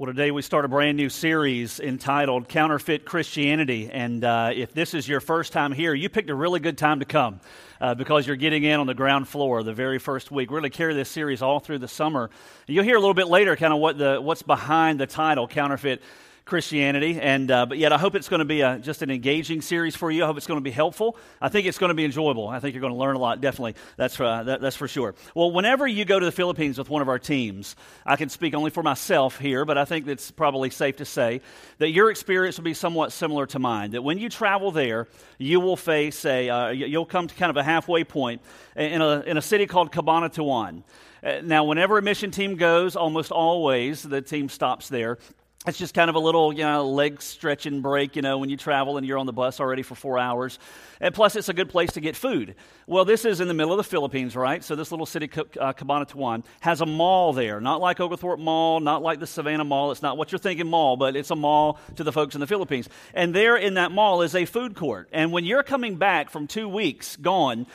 Well, today we start a brand new series entitled Counterfeit Christianity. And uh, if this is your first time here, you picked a really good time to come uh, because you're getting in on the ground floor the very first week. We're going to carry this series all through the summer. You'll hear a little bit later kind of what the, what's behind the title, Counterfeit Christianity. And, uh, but yet, I hope it's going to be a, just an engaging series for you. I hope it's going to be helpful. I think it's going to be enjoyable. I think you're going to learn a lot, definitely. That's, uh, that, that's for sure. Well, whenever you go to the Philippines with one of our teams, I can speak only for myself here, but I think it's probably safe to say that your experience will be somewhat similar to mine. That when you travel there, you will face a, uh, you'll come to kind of a halfway point in a, in a city called Cabanatuan. Uh, now, whenever a mission team goes, almost always the team stops there it's just kind of a little, you know, leg stretching break, you know, when you travel and you're on the bus already for four hours. And plus, it's a good place to get food. Well, this is in the middle of the Philippines, right? So this little city, uh, Cabanatuan, has a mall there. Not like Oglethorpe Mall, not like the Savannah Mall. It's not what you're thinking mall, but it's a mall to the folks in the Philippines. And there in that mall is a food court. And when you're coming back from two weeks gone,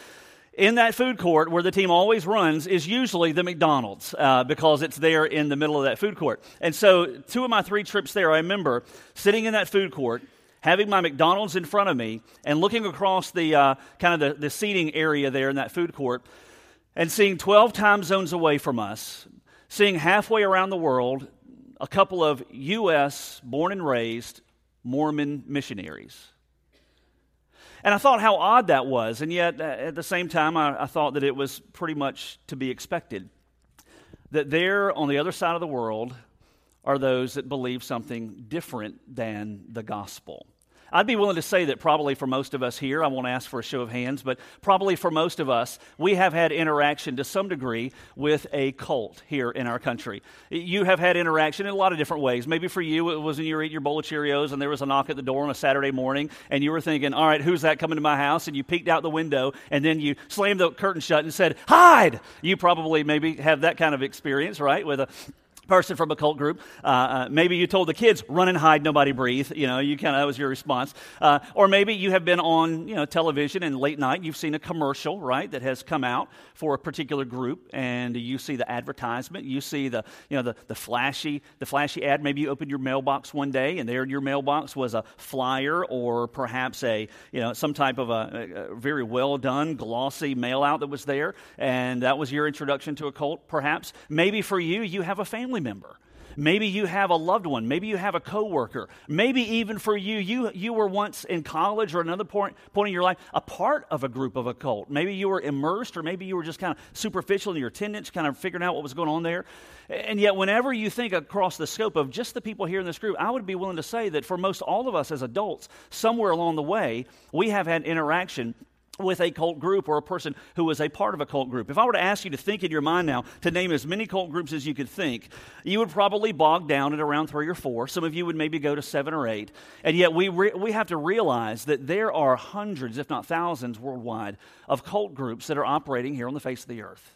in that food court where the team always runs is usually the McDonald's uh, because it's there in the middle of that food court. And so, two of my three trips there, I remember sitting in that food court, having my McDonald's in front of me, and looking across the uh, kind of the, the seating area there in that food court, and seeing 12 time zones away from us, seeing halfway around the world a couple of U.S. born and raised Mormon missionaries and I thought how odd that was. And yet, uh, at the same time, I, I thought that it was pretty much to be expected. That there on the other side of the world are those that believe something different than the gospel. I'd be willing to say that probably for most of us here, I won't ask for a show of hands, but probably for most of us, we have had interaction to some degree with a cult here in our country. You have had interaction in a lot of different ways. Maybe for you, it was when you were eating your bowl of Cheerios and there was a knock at the door on a Saturday morning and you were thinking, all right, who's that coming to my house? And you peeked out the window and then you slammed the curtain shut and said, hide! You probably maybe have that kind of experience, right? With a person from a cult group. Uh, uh, maybe you told the kids, run and hide, nobody breathe. You know, you kind of, that was your response. Uh, or maybe you have been on, you know, television and late night, you've seen a commercial, right, that has come out for a particular group, and you see the advertisement, you see the, you know, the, the flashy, the flashy ad. Maybe you opened your mailbox one day, and there in your mailbox was a flyer or perhaps a, you know, some type of a, a very well done, glossy mail out that was there, and that was your introduction to a cult, perhaps. Maybe for you, you have a family family member. Maybe you have a loved one. Maybe you have a coworker. Maybe even for you, you, you were once in college or another point, point in your life a part of a group of a cult. Maybe you were immersed or maybe you were just kind of superficial in your attendance, kind of figuring out what was going on there. And yet, whenever you think across the scope of just the people here in this group, I would be willing to say that for most all of us as adults, somewhere along the way, we have had interaction with a cult group or a person who was a part of a cult group. If I were to ask you to think in your mind now to name as many cult groups as you could think, you would probably bog down at around three or four. Some of you would maybe go to seven or eight. And yet we, re- we have to realize that there are hundreds, if not thousands worldwide, of cult groups that are operating here on the face of the earth.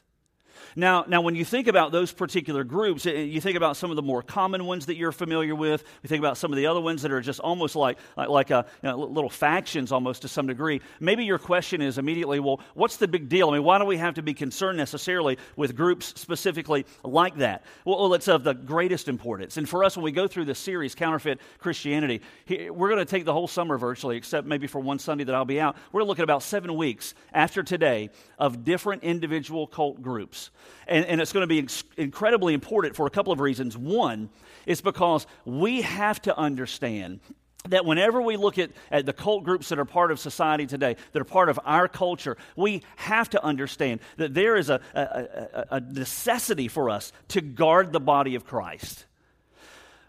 Now, now, when you think about those particular groups, eh, you think about some of the more common ones that you're familiar with. You think about some of the other ones that are just almost like, like, like a, you know, little factions almost to some degree. Maybe your question is immediately, well, what's the big deal? I mean, why do we have to be concerned necessarily with groups specifically like that? Well, it's of the greatest importance. And for us, when we go through this series, Counterfeit Christianity, we're going to take the whole summer virtually, except maybe for one Sunday that I'll be out. We're going to look at about seven weeks after today of different individual cult groups. And, and it's going to be incredibly important for a couple of reasons. One is because we have to understand that whenever we look at, at the cult groups that are part of society today, that are part of our culture, we have to understand that there is a, a, a, a necessity for us to guard the body of Christ.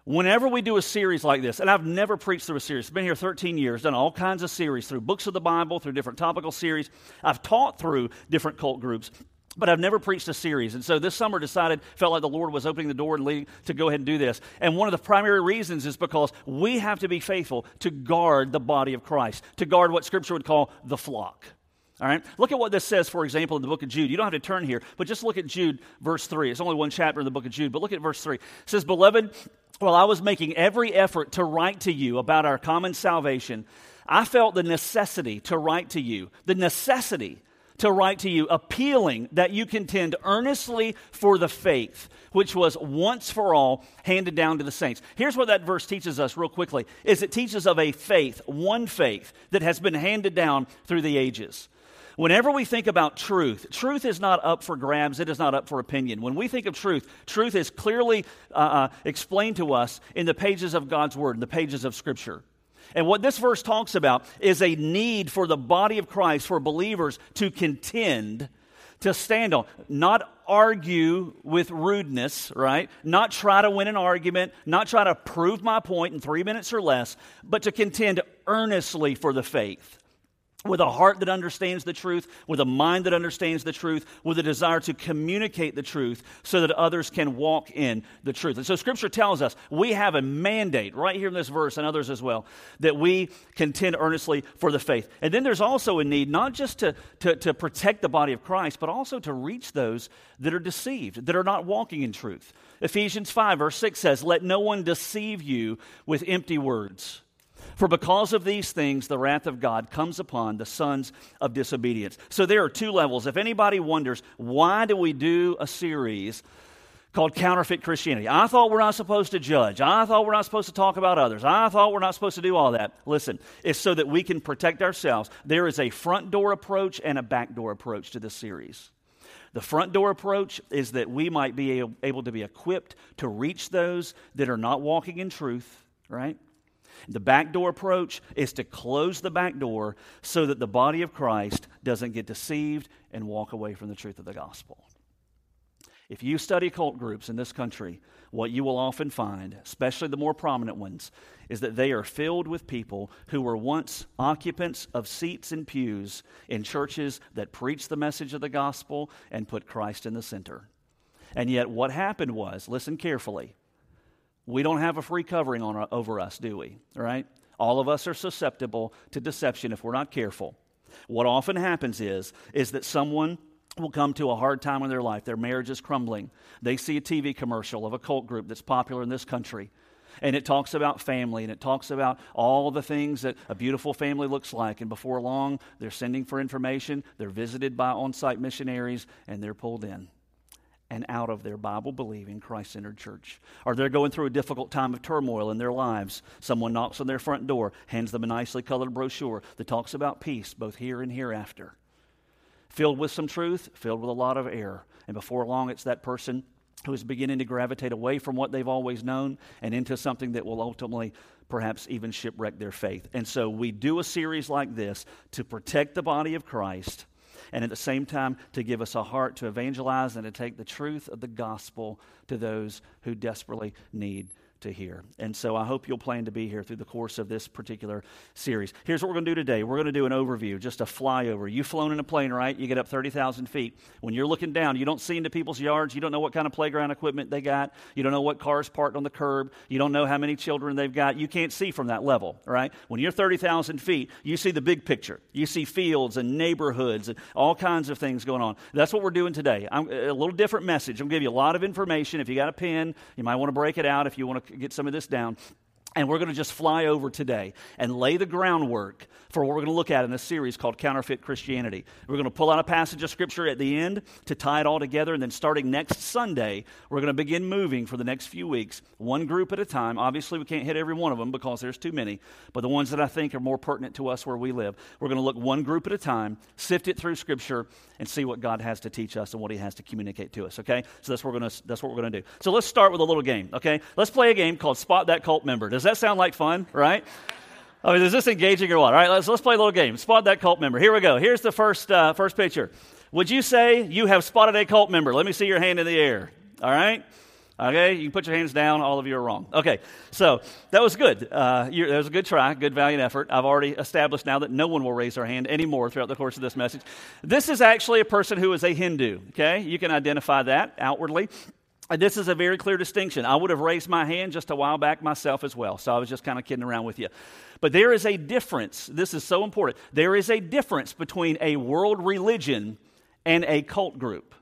Whenever we do a series like this, and I've never preached through a series, I've been here 13 years, done all kinds of series through books of the Bible, through different topical series. I've taught through different cult groups but I've never preached a series. And so this summer decided, felt like the Lord was opening the door and leading to go ahead and do this. And one of the primary reasons is because we have to be faithful to guard the body of Christ, to guard what Scripture would call the flock. All right? Look at what this says, for example, in the book of Jude. You don't have to turn here, but just look at Jude, verse 3. It's only one chapter in the book of Jude, but look at verse 3. It says, Beloved, while I was making every effort to write to you about our common salvation, I felt the necessity to write to you. The necessity to write to you, appealing that you contend earnestly for the faith which was once for all handed down to the saints. Here's what that verse teaches us real quickly is it teaches of a faith, one faith that has been handed down through the ages. Whenever we think about truth, truth is not up for grabs, it is not up for opinion. When we think of truth, truth is clearly uh, uh, explained to us in the pages of God's Word, in the pages of Scripture. And what this verse talks about is a need for the body of Christ, for believers to contend, to stand on, not argue with rudeness, right? Not try to win an argument, not try to prove my point in three minutes or less, but to contend earnestly for the faith with a heart that understands the truth, with a mind that understands the truth, with a desire to communicate the truth so that others can walk in the truth. And so Scripture tells us we have a mandate right here in this verse and others as well that we contend earnestly for the faith. And then there's also a need not just to, to, to protect the body of Christ, but also to reach those that are deceived, that are not walking in truth. Ephesians 5, verse 6 says, Let no one deceive you with empty words. For because of these things, the wrath of God comes upon the sons of disobedience. So there are two levels. If anybody wonders, why do we do a series called Counterfeit Christianity? I thought we're not supposed to judge. I thought we're not supposed to talk about others. I thought we're not supposed to do all that. Listen, it's so that we can protect ourselves. There is a front door approach and a back door approach to this series. The front door approach is that we might be able to be equipped to reach those that are not walking in truth, right? The backdoor approach is to close the back door so that the body of Christ doesn't get deceived and walk away from the truth of the gospel. If you study cult groups in this country, what you will often find, especially the more prominent ones, is that they are filled with people who were once occupants of seats and pews in churches that preached the message of the gospel and put Christ in the center. And yet, what happened was, listen carefully, we don't have a free covering on, over us, do we? Right? All of us are susceptible to deception if we're not careful. What often happens is, is that someone will come to a hard time in their life. Their marriage is crumbling. They see a TV commercial of a cult group that's popular in this country. And it talks about family and it talks about all the things that a beautiful family looks like. And before long, they're sending for information, they're visited by on site missionaries, and they're pulled in and out of their Bible believing, Christ centered church. Or they're going through a difficult time of turmoil in their lives. Someone knocks on their front door, hands them a nicely colored brochure that talks about peace, both here and hereafter. Filled with some truth, filled with a lot of error. And before long, it's that person who is beginning to gravitate away from what they've always known and into something that will ultimately perhaps even shipwreck their faith. And so we do a series like this to protect the body of Christ and at the same time to give us a heart to evangelize and to take the truth of the gospel to those who desperately need to hear. And so I hope you'll plan to be here through the course of this particular series. Here's what we're going to do today we're going to do an overview, just a flyover. You've flown in a plane, right? You get up 30,000 feet. When you're looking down, you don't see into people's yards. You don't know what kind of playground equipment they got. You don't know what cars parked on the curb. You don't know how many children they've got. You can't see from that level, right? When you're 30,000 feet, you see the big picture. You see fields and neighborhoods and all kinds of things going on. That's what we're doing today. I'm, a little different message. I'm going to give you a lot of information. If you got a pen, you might want to break it out if you want to get some of this down. And we're going to just fly over today and lay the groundwork for what we're going to look at in this series called Counterfeit Christianity. We're going to pull out a passage of Scripture at the end to tie it all together. And then starting next Sunday, we're going to begin moving for the next few weeks, one group at a time. Obviously, we can't hit every one of them because there's too many. But the ones that I think are more pertinent to us where we live, we're going to look one group at a time, sift it through Scripture, and see what God has to teach us and what He has to communicate to us. Okay? So that's what we're going to, that's what we're going to do. So let's start with a little game. Okay? Let's play a game called Spot That Cult Member. Does that sound like fun, right? I mean, is this engaging or what? All right, let's, let's play a little game. Spot that cult member. Here we go. Here's the first, uh, first picture. Would you say you have spotted a cult member? Let me see your hand in the air. All right? Okay, you can put your hands down. All of you are wrong. Okay, so that was good. Uh, that was a good try, good valiant effort. I've already established now that no one will raise their hand anymore throughout the course of this message. This is actually a person who is a Hindu. Okay, you can identify that outwardly. Uh, this is a very clear distinction. I would have raised my hand just a while back myself as well. So I was just kind of kidding around with you. But there is a difference. This is so important. There is a difference between a world religion and a cult group.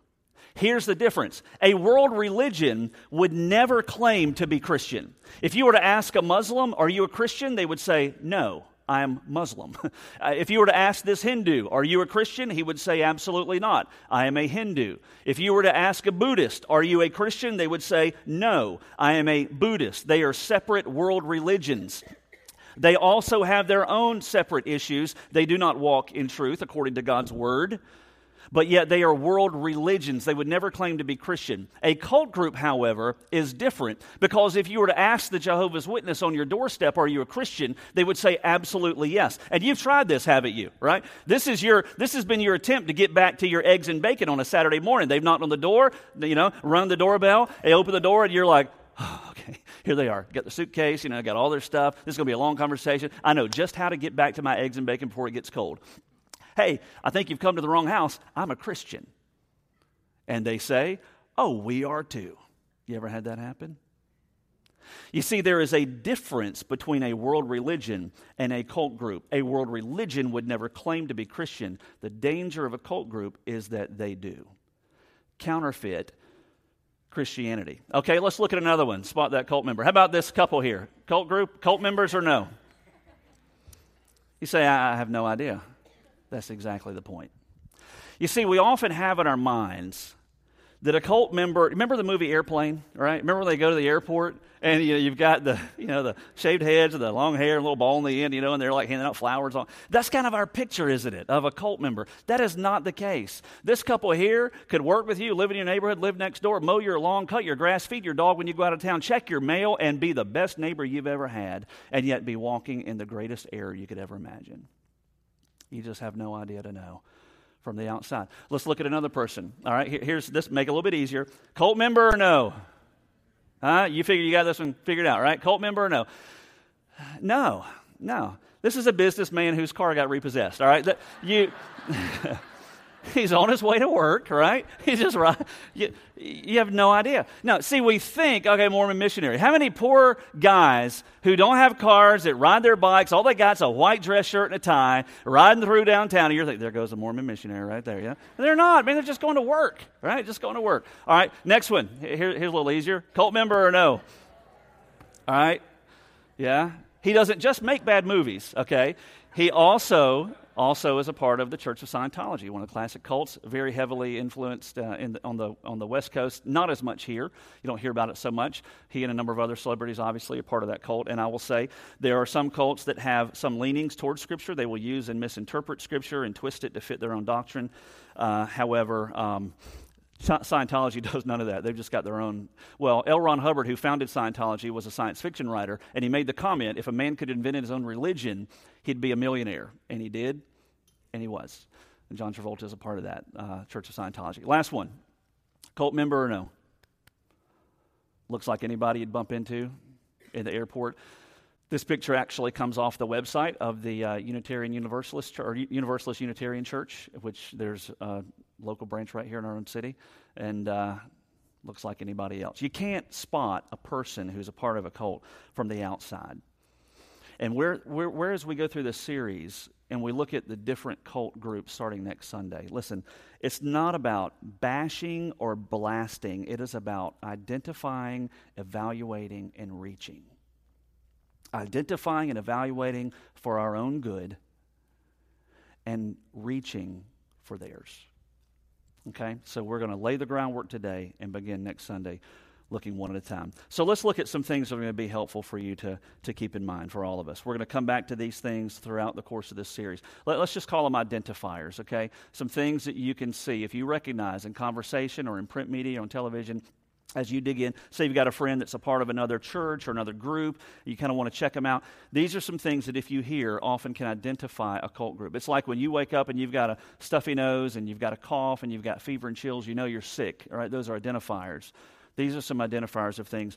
Here's the difference a world religion would never claim to be Christian. If you were to ask a Muslim, Are you a Christian? they would say, No. I am Muslim. Uh, if you were to ask this Hindu, Are you a Christian? he would say, Absolutely not. I am a Hindu. If you were to ask a Buddhist, Are you a Christian? they would say, No, I am a Buddhist. They are separate world religions. They also have their own separate issues. They do not walk in truth according to God's word but yet they are world religions. They would never claim to be Christian. A cult group, however, is different because if you were to ask the Jehovah's Witness on your doorstep, Are you a Christian? they would say, Absolutely yes. And you've tried this, haven't you? Right? This, is your, this has been your attempt to get back to your eggs and bacon on a Saturday morning. They've knocked on the door, you know, rung the doorbell, they open the door, and you're like, Oh, okay, here they are. Got the suitcase, you know, got all their stuff. This is going to be a long conversation. I know just how to get back to my eggs and bacon before it gets cold. Hey, I think you've come to the wrong house. I'm a Christian. And they say, Oh, we are too. You ever had that happen? You see, there is a difference between a world religion and a cult group. A world religion would never claim to be Christian. The danger of a cult group is that they do. Counterfeit Christianity. Okay, let's look at another one. Spot that cult member. How about this couple here? Cult group, cult members or no? You say, I have no idea. That's exactly the point. You see, we often have in our minds that a cult member, remember the movie Airplane, right? Remember when they go to the airport and you know, you've got the, you know, the shaved heads and the long hair and little ball in the end, you know, and they're like handing out flowers on. That's kind of our picture, isn't it, of a cult member. That is not the case. This couple here could work with you, live in your neighborhood, live next door, mow your lawn, cut your grass, feed your dog when you go out of town, check your mail, and be the best neighbor you've ever had, and yet be walking in the greatest error you could ever imagine. You just have no idea to know from the outside. Let's look at another person. All right, here's this, make it a little bit easier. Cult member or no? Huh? You figure you got this one figured out, right? Cult member or no? No, no. This is a businessman whose car got repossessed, all right? That, you. He's on his way to work, right? He's just right. You, you have no idea. Now, see, we think, okay, Mormon missionary. How many poor guys who don't have cars that ride their bikes, all they got's a white dress shirt and a tie, riding through downtown, and you're like, there goes a Mormon missionary right there, yeah? They're not. I mean, they're just going to work, right? Just going to work. All right, next one. Here, here's a little easier. Cult member or no? All right, yeah? He doesn't just make bad movies, okay? He also also is a part of the Church of Scientology, one of the classic cults, very heavily influenced uh, the, on, the, on the West Coast. Not as much here. You don't hear about it so much. He and a number of other celebrities, obviously, are part of that cult. And I will say there are some cults that have some leanings towards Scripture. They will use and misinterpret Scripture and twist it to fit their own doctrine. Uh, however, um, Scientology does none of that. They've just got their own. Well, L. Ron Hubbard, who founded Scientology, was a science fiction writer, and he made the comment if a man could invent his own religion, he'd be a millionaire. And he did. And he was. And John Travolta is a part of that uh, Church of Scientology. Last one cult member or no? Looks like anybody you'd bump into in the airport. This picture actually comes off the website of the uh, Unitarian Universalist or Universalist Unitarian Church, which there's a local branch right here in our own city, and uh, looks like anybody else. You can't spot a person who's a part of a cult from the outside. And where, where, where as we go through this series, and we look at the different cult groups starting next Sunday. Listen, it's not about bashing or blasting, it is about identifying, evaluating, and reaching. Identifying and evaluating for our own good and reaching for theirs. Okay? So we're going to lay the groundwork today and begin next Sunday looking one at a time. So let's look at some things that are going to be helpful for you to, to keep in mind for all of us. We're going to come back to these things throughout the course of this series. Let, us just call them identifiers, okay? Some things that you can see if you recognize in conversation or in print media, or on television, as you dig in, say you've got a friend that's a part of another church or another group, you kind of want to check them out. These are some things that, if you hear, often can identify a cult group. It's like when you wake up and you've got a stuffy nose and you've got a cough and you've got fever and chills, you know you're sick. All right, those are identifiers. These are some identifiers of things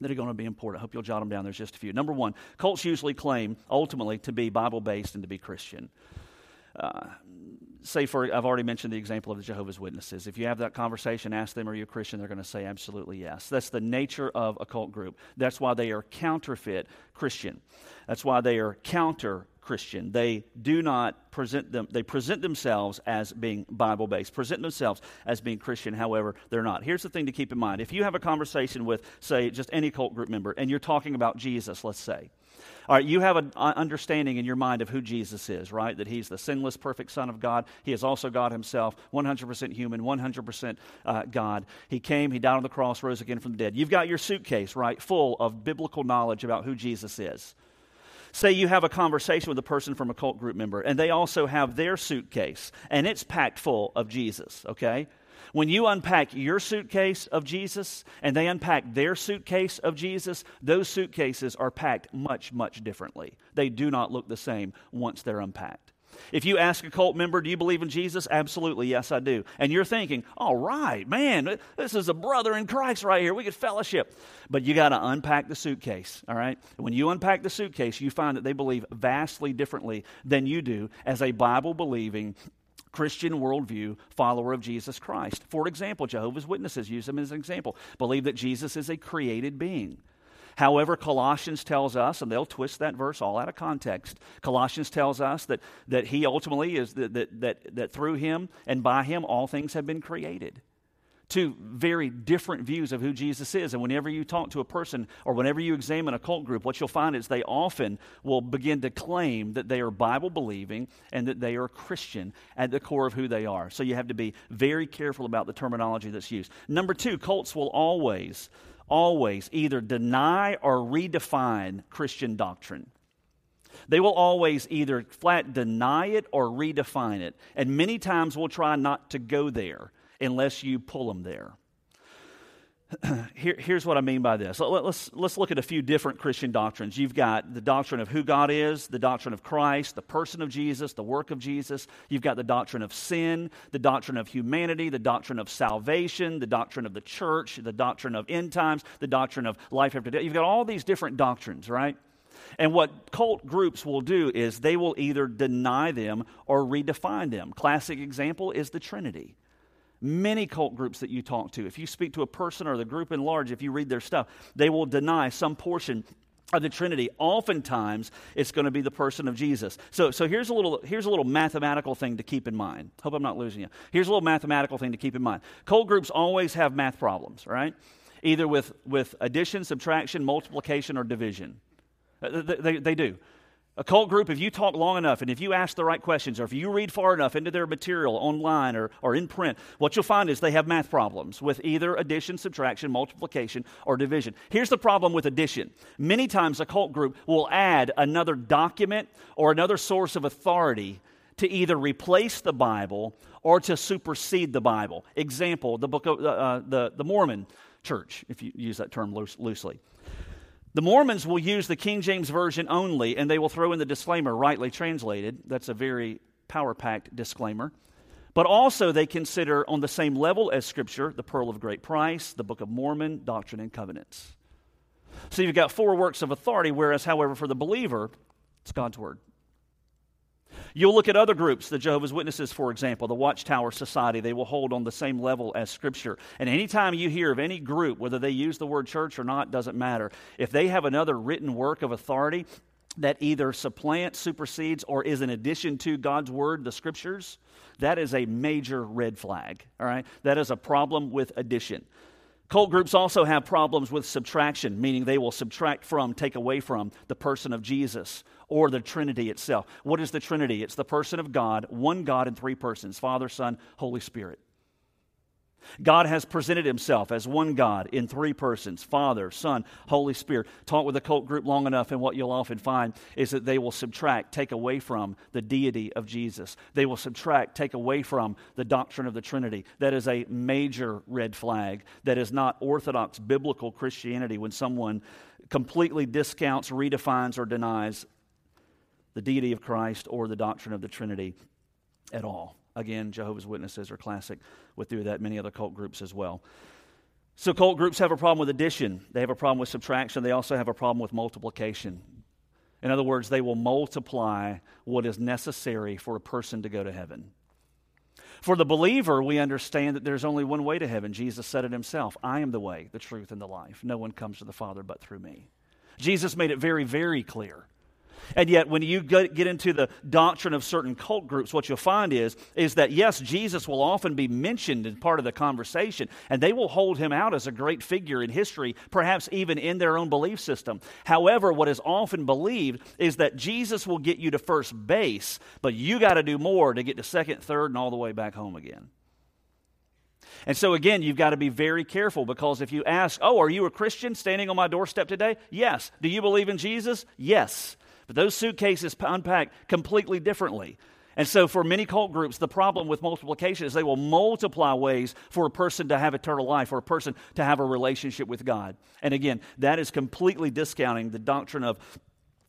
that are going to be important. I hope you'll jot them down. There's just a few. Number one, cults usually claim ultimately to be Bible based and to be Christian. Uh, say for I've already mentioned the example of the Jehovah's Witnesses. If you have that conversation, ask them, "Are you a Christian?" They're going to say, "Absolutely yes." That's the nature of a cult group. That's why they are counterfeit Christian. That's why they are counter Christian. They do not present them, they present themselves as being Bible based, present themselves as being Christian, however, they're not. Here's the thing to keep in mind. If you have a conversation with, say, just any cult group member, and you're talking about Jesus, let's say, all right, you have an understanding in your mind of who Jesus is, right? That he's the sinless, perfect Son of God. He is also God himself, 100% human, 100% uh, God. He came, he died on the cross, rose again from the dead. You've got your suitcase, right, full of biblical knowledge about who Jesus is. Say you have a conversation with a person from a cult group member, and they also have their suitcase, and it's packed full of Jesus, okay? When you unpack your suitcase of Jesus and they unpack their suitcase of Jesus, those suitcases are packed much, much differently. They do not look the same once they're unpacked. If you ask a cult member, Do you believe in Jesus? Absolutely, yes, I do. And you're thinking, All right, man, this is a brother in Christ right here. We could fellowship. But you got to unpack the suitcase, all right? When you unpack the suitcase, you find that they believe vastly differently than you do as a Bible believing, Christian worldview follower of Jesus Christ. For example, Jehovah's Witnesses use them as an example, believe that Jesus is a created being. However, Colossians tells us, and they'll twist that verse all out of context. Colossians tells us that, that he ultimately is that, that, that, that through him and by him all things have been created. Two very different views of who Jesus is. And whenever you talk to a person or whenever you examine a cult group, what you'll find is they often will begin to claim that they are Bible believing and that they are Christian at the core of who they are. So you have to be very careful about the terminology that's used. Number two, cults will always always either deny or redefine Christian doctrine. They will always either flat deny it or redefine it. And many times we'll try not to go there unless you pull them there. Here, here's what I mean by this. Let, us let's look at a few different Christian doctrines. You've got the doctrine of who God is, the doctrine of Christ, the person of Jesus, the work of Jesus. You've got the doctrine of sin, the doctrine of humanity, the doctrine of salvation, the doctrine of the church, the doctrine of end times, the doctrine of life after death. You've got all these different doctrines, right? And what cult groups will do is they will either deny them or redefine them. Classic example is the Trinity many cult groups that you talk to, if you speak to a person or the group in large, if you read their stuff, they will deny some portion of the Trinity. Oftentimes, it's going to be the person of Jesus. So, so here's, a little, here's a little mathematical thing to keep in mind. Hope I'm not losing you. Here's a little mathematical thing to keep in mind. Cult groups always have math problems, right? Either with, with addition, subtraction, multiplication, or division. Uh, they, they, they do. A cult group, if you talk long enough and if you ask the right questions or if you read far enough into their material online or, or in print, what you'll find is they have math problems with either addition, subtraction, multiplication, or division. Here's the problem with addition many times a cult group will add another document or another source of authority to either replace the Bible or to supersede the Bible. Example, the book of uh, uh the, the Mormon church, if you use that term loose, loosely. The Mormons will use the King James Version only, and they will throw in the disclaimer, rightly translated. That's a very power packed disclaimer. But also, they consider on the same level as Scripture the Pearl of Great Price, the Book of Mormon, Doctrine and Covenants. So you've got four works of authority, whereas, however, for the believer, it's God's Word. You'll look at other groups, the Jehovah's Witnesses, for example, the Watchtower Society, they will hold on the same level as Scripture. And anytime you hear of any group, whether they use the word church or not, doesn't matter. If they have another written work of authority that either supplants, supersedes, or is in addition to God's Word, the Scriptures, that is a major red flag. All right? That is a problem with addition. Cult groups also have problems with subtraction, meaning they will subtract from, take away from the person of Jesus or the Trinity itself. What is the Trinity? It's the person of God, one God in three persons Father, Son, Holy Spirit. God has presented himself as one God in three persons Father, Son, Holy Spirit. Talk with a cult group long enough, and what you'll often find is that they will subtract, take away from the deity of Jesus. They will subtract, take away from the doctrine of the Trinity. That is a major red flag. That is not orthodox biblical Christianity when someone completely discounts, redefines, or denies the deity of Christ or the doctrine of the Trinity at all. Again, Jehovah's Witnesses are classic with through that many other cult groups as well. So cult groups have a problem with addition. They have a problem with subtraction. They also have a problem with multiplication. In other words, they will multiply what is necessary for a person to go to heaven. For the believer, we understand that there's only one way to heaven. Jesus said it himself I am the way, the truth, and the life. No one comes to the Father but through me. Jesus made it very, very clear And yet, when you get into the doctrine of certain cult groups, what you'll find is, is that yes, Jesus will often be mentioned in part of the conversation, and they will hold him out as a great figure in history, perhaps even in their own belief system. However, what is often believed is that Jesus will get you to first base, but you got to do more to get to second, third, and all the way back home again. And so, again, you've got to be very careful because if you ask, Oh, are you a Christian standing on my doorstep today? Yes. Do you believe in Jesus? Yes. But those suitcases unpack completely differently. And so, for many cult groups, the problem with multiplication is they will multiply ways for a person to have eternal life or a person to have a relationship with God. And again, that is completely discounting the doctrine of,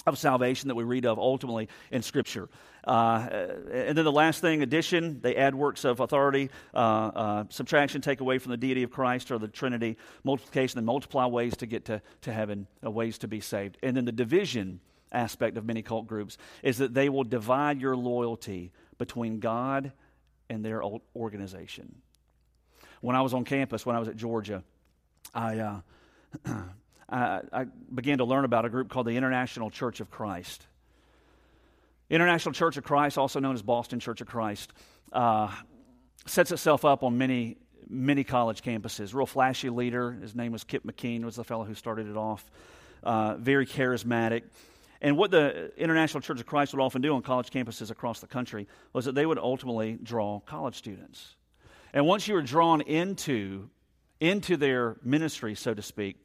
of salvation that we read of ultimately in Scripture. Uh, and then the last thing, addition, they add works of authority. Uh, uh, subtraction, take away from the deity of Christ or the Trinity. Multiplication, they multiply ways to get to, to heaven, uh, ways to be saved. And then the division aspect of many cult groups is that they will divide your loyalty between God and their organization. When I was on campus, when I was at Georgia, I, uh, I, I began to learn about a group called the International Church of Christ. International Church of Christ, also known as Boston Church of Christ, uh, sets itself up on many, many college campuses. Real flashy leader. His name was Kip McKean, was the fellow who started it off. Uh, very charismatic. And what the International Church of Christ would often do on college campuses across the country was that they would ultimately draw college students. And once you were drawn into, into their ministry, so to speak,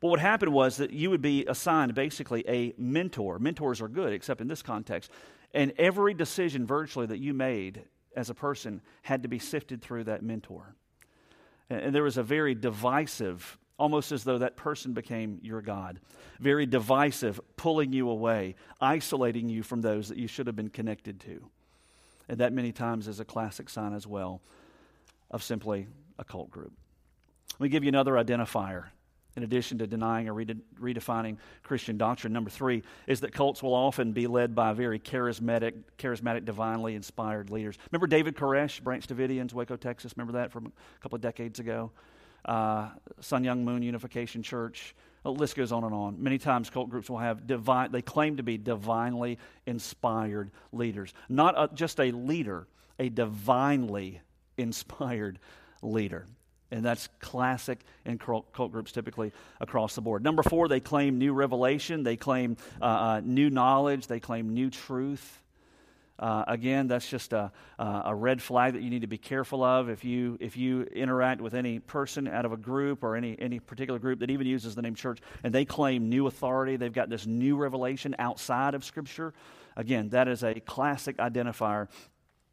what would happen was that you would be assigned basically a mentor. Mentors are good, except in this context. And every decision virtually that you made as a person had to be sifted through that mentor. And there was a very divisive almost as though that person became your God. Very divisive, pulling you away, isolating you from those that you should have been connected to. And that many times is a classic sign as well of simply a cult group. Let me give you another identifier. In addition to denying or redefining Christian doctrine, number three is that cults will often be led by very charismatic, charismatic, divinely inspired leaders. Remember David Koresh, Branch Davidians, Waco, Texas? Remember that from a couple of decades ago? Uh, Sun Myung Moon Unification Church. The list goes on and on. Many times, cult groups will have divine, they claim to be divinely inspired leaders. Not a, just a leader, a divinely inspired leader. And that's classic in cult groups typically across the board. Number four, they claim new revelation, they claim uh, uh, new knowledge, they claim new truth. Uh, again, that's just a, a red flag that you need to be careful of. If you, if you interact with any person out of a group or any, any particular group that even uses the name church and they claim new authority, they've got this new revelation outside of Scripture, again, that is a classic identifier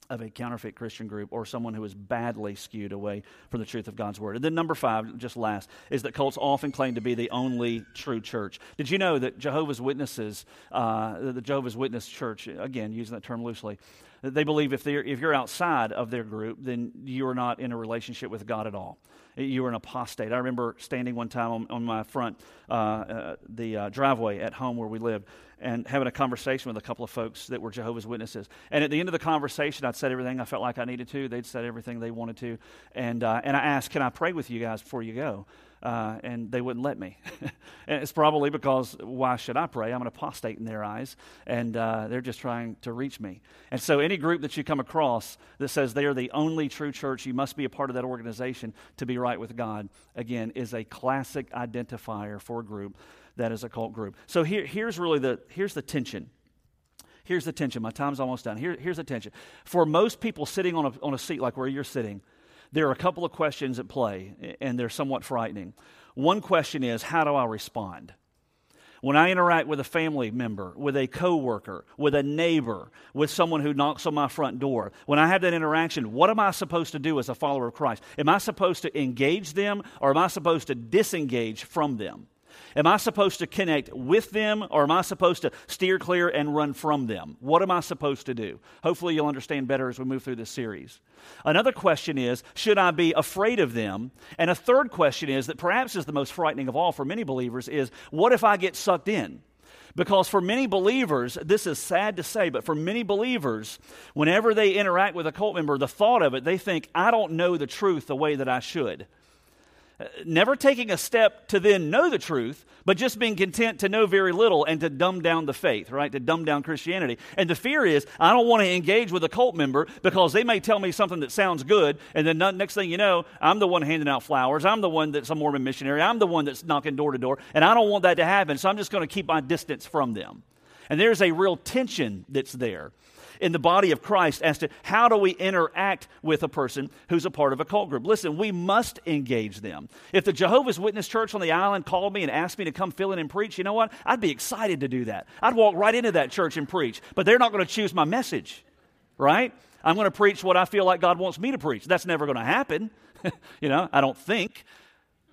of a counterfeit Christian group or someone who is badly skewed away from the truth of God's word. And then number five, just last, is that cults often claim to be the only true church. Did you know that Jehovah's Witnesses, uh, the Jehovah's Witness church, again, using that term loosely, they believe if, if you're outside of their group, then you are not in a relationship with God at all. You were an apostate. I remember standing one time on, on my front, uh, uh, the uh, driveway at home where we lived, and having a conversation with a couple of folks that were Jehovah's Witnesses. And at the end of the conversation, I'd said everything I felt like I needed to. They'd said everything they wanted to. And, uh, and I asked, Can I pray with you guys before you go? Uh, and they wouldn't let me. and it's probably because why should I pray? I'm an apostate in their eyes, and uh, they're just trying to reach me. And so, any group that you come across that says they are the only true church, you must be a part of that organization to be right with God, again, is a classic identifier for a group that is a cult group. So here, here's really the here's the tension. Here's the tension. My time's almost done. Here, here's the tension. For most people sitting on a, on a seat like where you're sitting, there are a couple of questions at play, and they're somewhat frightening. One question is, how do I respond? When I interact with a family member, with a coworker, with a neighbor, with someone who knocks on my front door, when I have that interaction, what am I supposed to do as a follower of Christ? Am I supposed to engage them or am I supposed to disengage from them? Am I supposed to connect with them or am I supposed to steer clear and run from them? What am I supposed to do? Hopefully, you'll understand better as we move through this series. Another question is Should I be afraid of them? And a third question is that perhaps is the most frightening of all for many believers is What if I get sucked in? Because for many believers, this is sad to say, but for many believers, whenever they interact with a cult member, the thought of it, they think, I don't know the truth the way that I should. Never taking a step to then know the truth, but just being content to know very little and to dumb down the faith, right? To dumb down Christianity. And the fear is, I don't want to engage with a cult member because they may tell me something that sounds good, and then next thing you know, I'm the one handing out flowers. I'm the one that's a Mormon missionary. I'm the one that's knocking door to door, and I don't want that to happen, so I'm just going to keep my distance from them. And there's a real tension that's there in the body of Christ as to how do we interact with a person who's a part of a cult group. Listen, we must engage them. If the Jehovah's Witness Church on the island called me and asked me to come fill in and preach, you know what? I'd be excited to do that. I'd walk right into that church and preach, but they're not going to choose my message, right? I'm going to preach what I feel like God wants me to preach. That's never going to happen. you know, I don't think.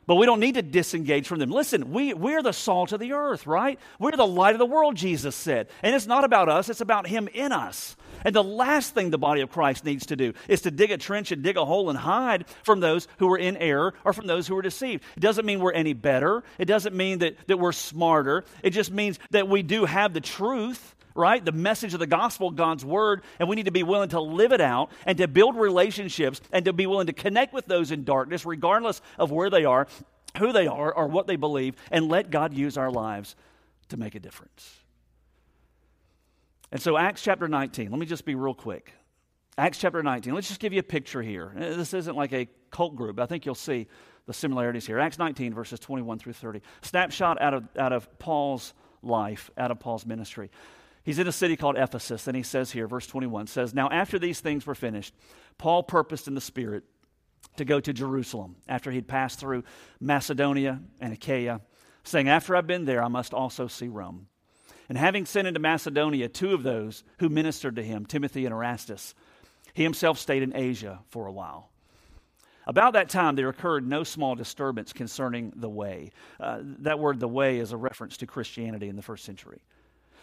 But we don't need to disengage from them. Listen, we, we're the salt of the earth, right? We're the light of the world, Jesus said. And it's not about us, it's about Him in us. And the last thing the body of Christ needs to do is to dig a trench and dig a hole and hide from those who are in error or from those who are deceived. It doesn't mean we're any better, it doesn't mean that, that we're smarter. It just means that we do have the truth right? The message of the gospel, God's word, and we need to be willing to live it out and to build relationships and to be willing to connect with those in darkness, regardless of where they are, who they are, or what they believe, and let God use our lives to make a difference. And so, Acts chapter 19, let me just be real quick. Acts chapter 19, let's just give you a picture here. Uh, this isn't like a cult group. I think you'll see the similarities here. Acts 19, verses 21 through 30. Snapshot out of, out of Paul's life, out of Paul's ministry. He's in a city called Ephesus, and he says here, verse 21 says, Now after these things were finished, Paul purposed in the Spirit to go to Jerusalem after he'd passed through Macedonia and Achaia, saying, After I've been there, I must also see Rome. And having sent into Macedonia two of those who ministered to him, Timothy and Erastus, he himself stayed in Asia for a while. About that time, there occurred no small disturbance concerning the way. Uh, that word, the way, is a reference to Christianity in the first century.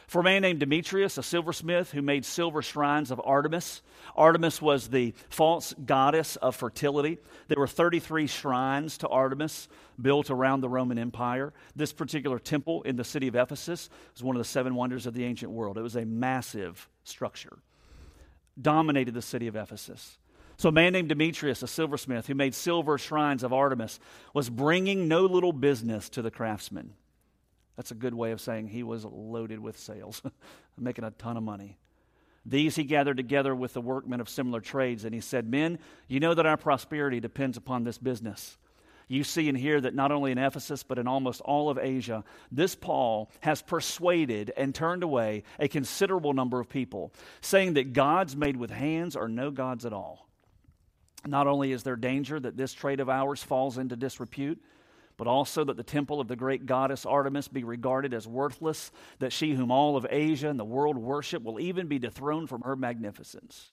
For a man named Demetrius, a silversmith who made silver shrines of Artemis. Artemis was the false goddess of fertility. There were 33 shrines to Artemis built around the Roman Empire. This particular temple in the city of Ephesus was one of the seven wonders of the ancient world. It was a massive structure, dominated the city of Ephesus. So, a man named Demetrius, a silversmith who made silver shrines of Artemis, was bringing no little business to the craftsmen. That's a good way of saying he was loaded with sales, making a ton of money. These he gathered together with the workmen of similar trades, and he said, Men, you know that our prosperity depends upon this business. You see and hear that not only in Ephesus, but in almost all of Asia, this Paul has persuaded and turned away a considerable number of people, saying that gods made with hands are no gods at all. Not only is there danger that this trade of ours falls into disrepute, but also that the temple of the great goddess Artemis be regarded as worthless, that she whom all of Asia and the world worship will even be dethroned from her magnificence.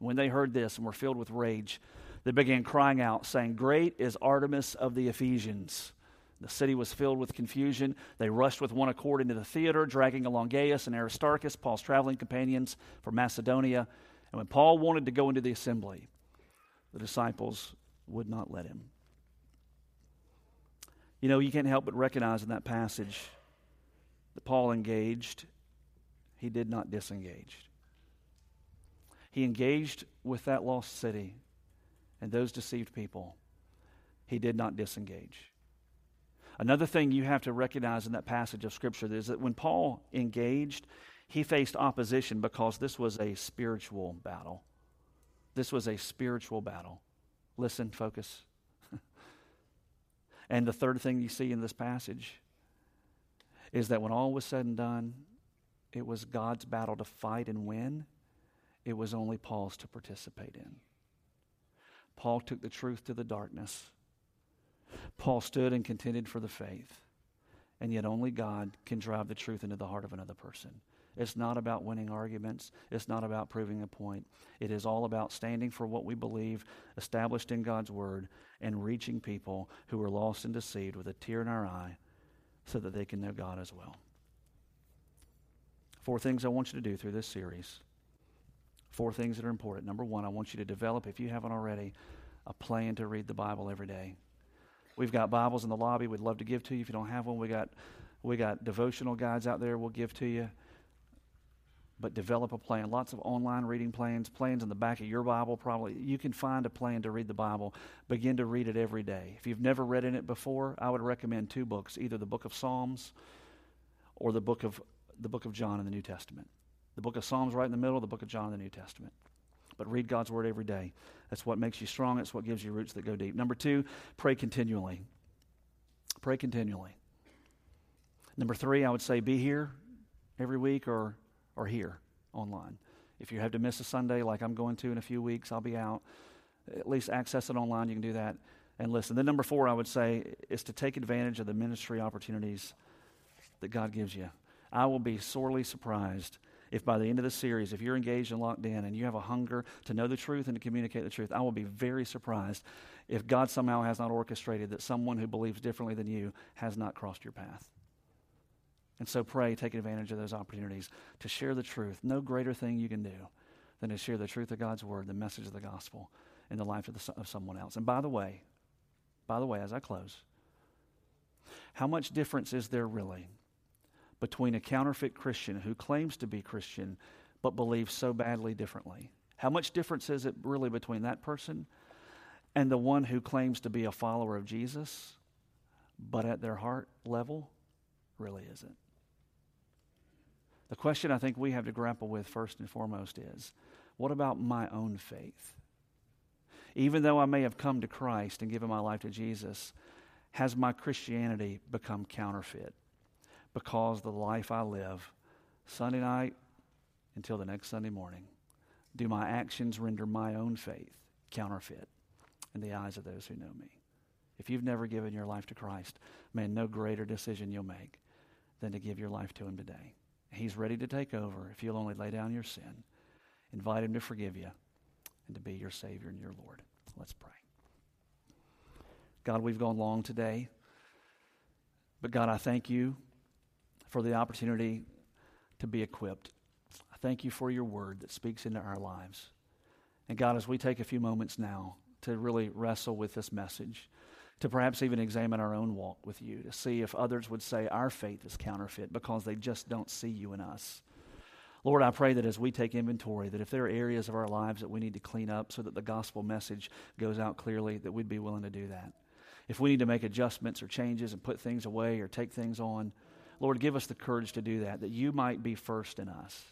When they heard this and were filled with rage, they began crying out, saying, Great is Artemis of the Ephesians. The city was filled with confusion. They rushed with one accord into the theater, dragging along Gaius and Aristarchus, Paul's traveling companions from Macedonia. And when Paul wanted to go into the assembly, the disciples would not let him. You know, you can't help but recognize in that passage that Paul engaged, he did not disengage. He engaged with that lost city and those deceived people. He did not disengage. Another thing you have to recognize in that passage of Scripture is that when Paul engaged, he faced opposition because this was a spiritual battle. This was a spiritual battle. Listen, focus. And the third thing you see in this passage is that when all was said and done, it was God's battle to fight and win. It was only Paul's to participate in. Paul took the truth to the darkness. Paul stood and contended for the faith. And yet, only God can drive the truth into the heart of another person. It's not about winning arguments. It's not about proving a point. It is all about standing for what we believe, established in God's Word, and reaching people who are lost and deceived with a tear in our eye so that they can know God as well. Four things I want you to do through this series. Four things that are important. Number one, I want you to develop, if you haven't already, a plan to read the Bible every day. We've got Bibles in the lobby we'd love to give to you. If you don't have one, we got we got devotional guides out there we'll give to you. But develop a plan. Lots of online reading plans, plans in the back of your Bible, probably. You can find a plan to read the Bible. Begin to read it every day. If you've never read in it before, I would recommend two books either the book of Psalms or the book of, the book of John in the New Testament. The book of Psalms right in the middle, the book of John in the New Testament. But read God's Word every day. That's what makes you strong, it's what gives you roots that go deep. Number two, pray continually. Pray continually. Number three, I would say be here every week or or here online. If you have to miss a Sunday, like I'm going to in a few weeks, I'll be out. At least access it online. You can do that and listen. Then, number four, I would say, is to take advantage of the ministry opportunities that God gives you. I will be sorely surprised if by the end of the series, if you're engaged and locked in and you have a hunger to know the truth and to communicate the truth, I will be very surprised if God somehow has not orchestrated that someone who believes differently than you has not crossed your path. And so pray, take advantage of those opportunities to share the truth. No greater thing you can do than to share the truth of God's word, the message of the gospel in the life of, the, of someone else. And by the way, by the way, as I close, how much difference is there really between a counterfeit Christian who claims to be Christian but believes so badly differently? How much difference is it really between that person and the one who claims to be a follower of Jesus but at their heart level really isn't? The question I think we have to grapple with first and foremost is what about my own faith? Even though I may have come to Christ and given my life to Jesus, has my Christianity become counterfeit because the life I live Sunday night until the next Sunday morning? Do my actions render my own faith counterfeit in the eyes of those who know me? If you've never given your life to Christ, man, no greater decision you'll make than to give your life to Him today. He's ready to take over if you'll only lay down your sin, invite Him to forgive you, and to be your Savior and your Lord. Let's pray. God, we've gone long today, but God, I thank you for the opportunity to be equipped. I thank you for your word that speaks into our lives. And God, as we take a few moments now to really wrestle with this message, to perhaps even examine our own walk with you, to see if others would say our faith is counterfeit because they just don't see you in us. Lord, I pray that as we take inventory, that if there are areas of our lives that we need to clean up so that the gospel message goes out clearly, that we'd be willing to do that. If we need to make adjustments or changes and put things away or take things on, Lord, give us the courage to do that, that you might be first in us.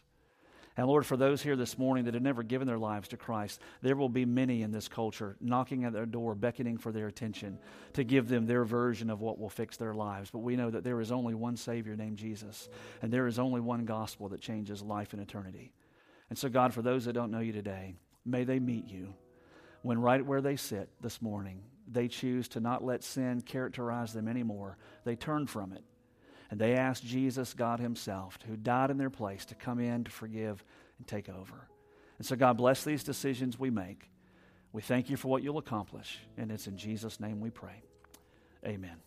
And Lord, for those here this morning that have never given their lives to Christ, there will be many in this culture knocking at their door, beckoning for their attention to give them their version of what will fix their lives. But we know that there is only one Savior named Jesus, and there is only one gospel that changes life and eternity. And so, God, for those that don't know you today, may they meet you when right where they sit this morning, they choose to not let sin characterize them anymore. They turn from it and they asked Jesus, God Himself, who died in their place, to come in to forgive and take over. And so, God, bless these decisions we make. We thank you for what you'll accomplish. And it's in Jesus' name we pray. Amen.